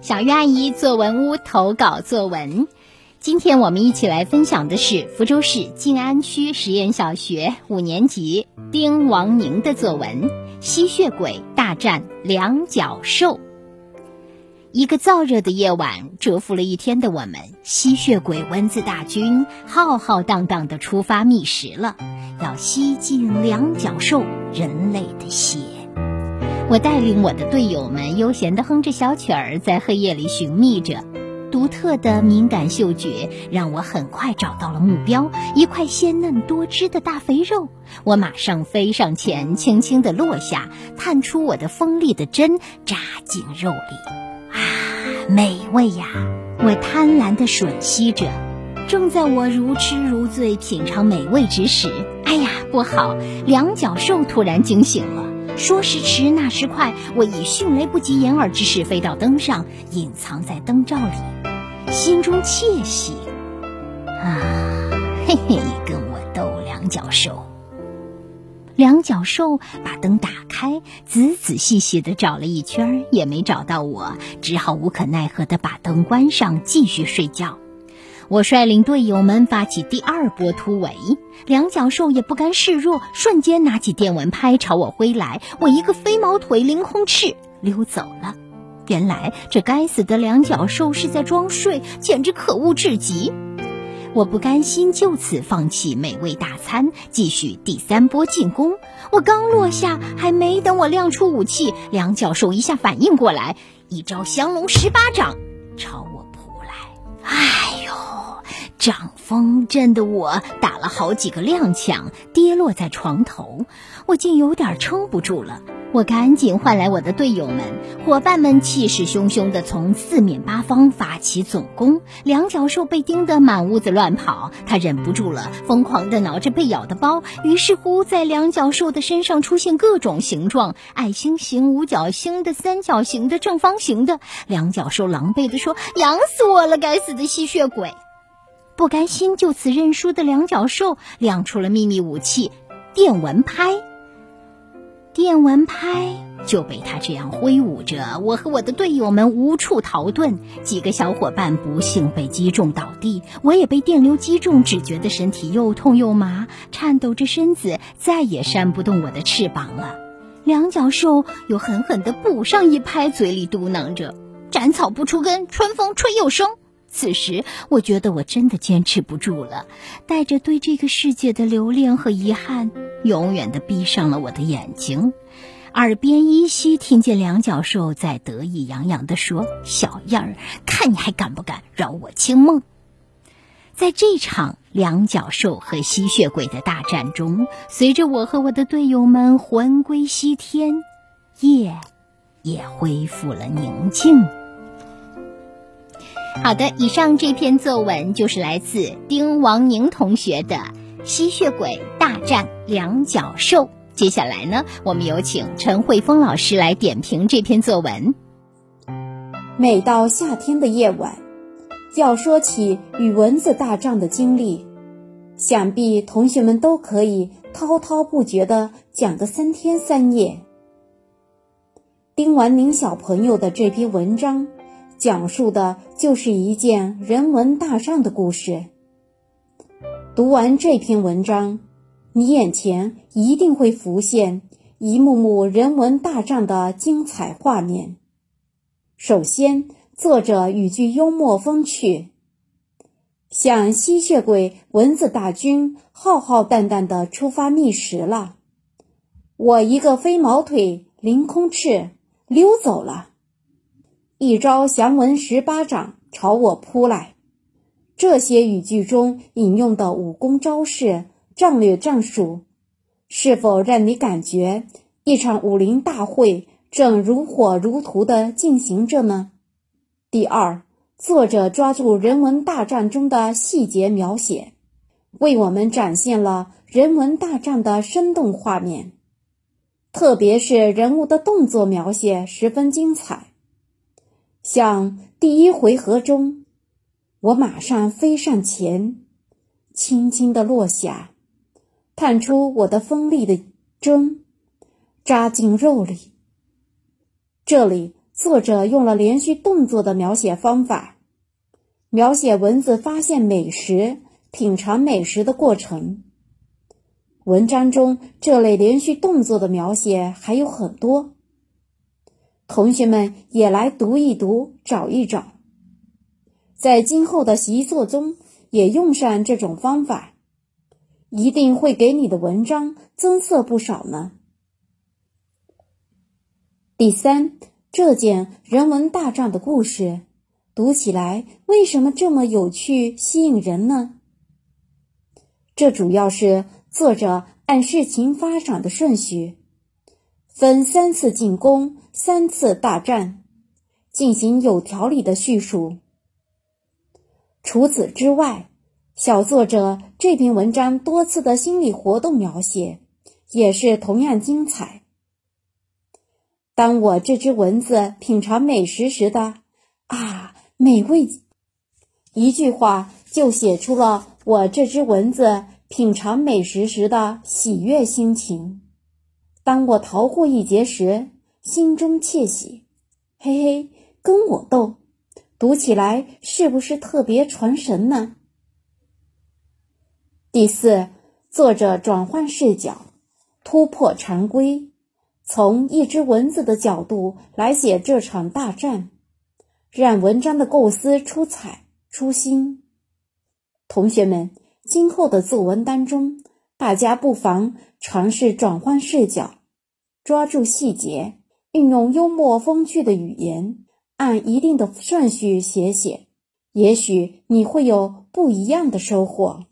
小鱼阿姨作文屋投稿作文。今天我们一起来分享的是福州市静安区实验小学五年级丁王宁的作文《吸血鬼大战两脚兽》。一个燥热的夜晚，蛰伏了一天的我们，吸血鬼蚊子大军浩浩荡荡地出发觅食了，要吸尽两脚兽人类的血。我带领我的队友们悠闲地哼着小曲儿，在黑夜里寻觅着。独特的敏感嗅觉让我很快找到了目标，一块鲜嫩多汁的大肥肉。我马上飞上前，轻轻地落下，探出我的锋利的针，扎进肉里。啊，美味呀！我贪婪地吮吸着。正在我如痴如醉品尝美味之时，哎呀，不好！两脚兽突然惊醒了。说时迟，那时快，我以迅雷不及掩耳之势飞到灯上，隐藏在灯罩里，心中窃喜。啊，嘿嘿，跟我斗两脚兽！两脚兽把灯打开，仔仔细细的找了一圈，也没找到我，只好无可奈何的把灯关上，继续睡觉。我率领队友们发起第二波突围，两脚兽也不甘示弱，瞬间拿起电蚊拍朝我挥来。我一个飞毛腿，凌空翅溜走了。原来这该死的两脚兽是在装睡，简直可恶至极。我不甘心就此放弃美味大餐，继续第三波进攻。我刚落下，还没等我亮出武器，两脚兽一下反应过来，一招降龙十八掌朝我扑来。哎呦！掌风震得我打了好几个踉跄，跌落在床头，我竟有点撑不住了。我赶紧唤来我的队友们，伙伴们气势汹汹地从四面八方发起总攻。两脚兽被叮得满屋子乱跑，他忍不住了，疯狂地挠着被咬的包。于是乎，在两脚兽的身上出现各种形状：爱心形、五角星的、三角形的、正方形的。两脚兽狼狈地说：“痒死我了，该死的吸血鬼！”不甘心就此认输的两脚兽亮出了秘密武器——电蚊拍。电蚊拍就被他这样挥舞着，我和我的队友们无处逃遁。几个小伙伴不幸被击中倒地，我也被电流击中，只觉得身体又痛又麻，颤抖着身子，再也扇不动我的翅膀了。两脚兽又狠狠地补上一拍，嘴里嘟囔着：“斩草不除根，春风吹又生。”此时，我觉得我真的坚持不住了，带着对这个世界的留恋和遗憾，永远的闭上了我的眼睛。耳边依稀听见两脚兽在得意洋洋地说：“小样儿，看你还敢不敢扰我清梦！”在这场两角兽和吸血鬼的大战中，随着我和我的队友们魂归西天，夜也恢复了宁静。好的，以上这篇作文就是来自丁王宁同学的《吸血鬼大战两脚兽》。接下来呢，我们有请陈慧峰老师来点评这篇作文。每到夏天的夜晚，要说起与蚊子大战的经历，想必同学们都可以滔滔不绝地讲个三天三夜。丁王宁小朋友的这篇文章。讲述的就是一件人文大战的故事。读完这篇文章，你眼前一定会浮现一幕幕人文大战的精彩画面。首先，作者语句幽默风趣，像吸血鬼蚊子大军浩浩荡荡的出发觅食了，我一个飞毛腿，凌空翅，溜走了。一招降龙十八掌朝我扑来，这些语句中引用的武功招式、战略战术，是否让你感觉一场武林大会正如火如荼地进行着呢？第二，作者抓住人文大战中的细节描写，为我们展现了人文大战的生动画面，特别是人物的动作描写十分精彩。像第一回合中，我马上飞上前，轻轻的落下，探出我的锋利的针，扎进肉里。这里作者用了连续动作的描写方法，描写蚊子发现美食、品尝美食的过程。文章中这类连续动作的描写还有很多，同学们也来读一读、找一找，在今后的习作中也用上这种方法，一定会给你的文章增色不少呢。第三，这件人文大战的故事，读起来为什么这么有趣、吸引人呢？这主要是。作者按事情发展的顺序，分三次进攻、三次大战，进行有条理的叙述。除此之外，小作者这篇文章多次的心理活动描写也是同样精彩。当我这只蚊子品尝美食时的啊美味，一句话就写出了我这只蚊子。品尝美食时的喜悦心情，当我逃过一劫时，心中窃喜。嘿嘿，跟我斗，读起来是不是特别传神呢？第四，作者转换视角，突破常规，从一只蚊子的角度来写这场大战，让文章的构思出彩出新。同学们。今后的作文当中，大家不妨尝试转换视角，抓住细节，运用幽默风趣的语言，按一定的顺序写写，也许你会有不一样的收获。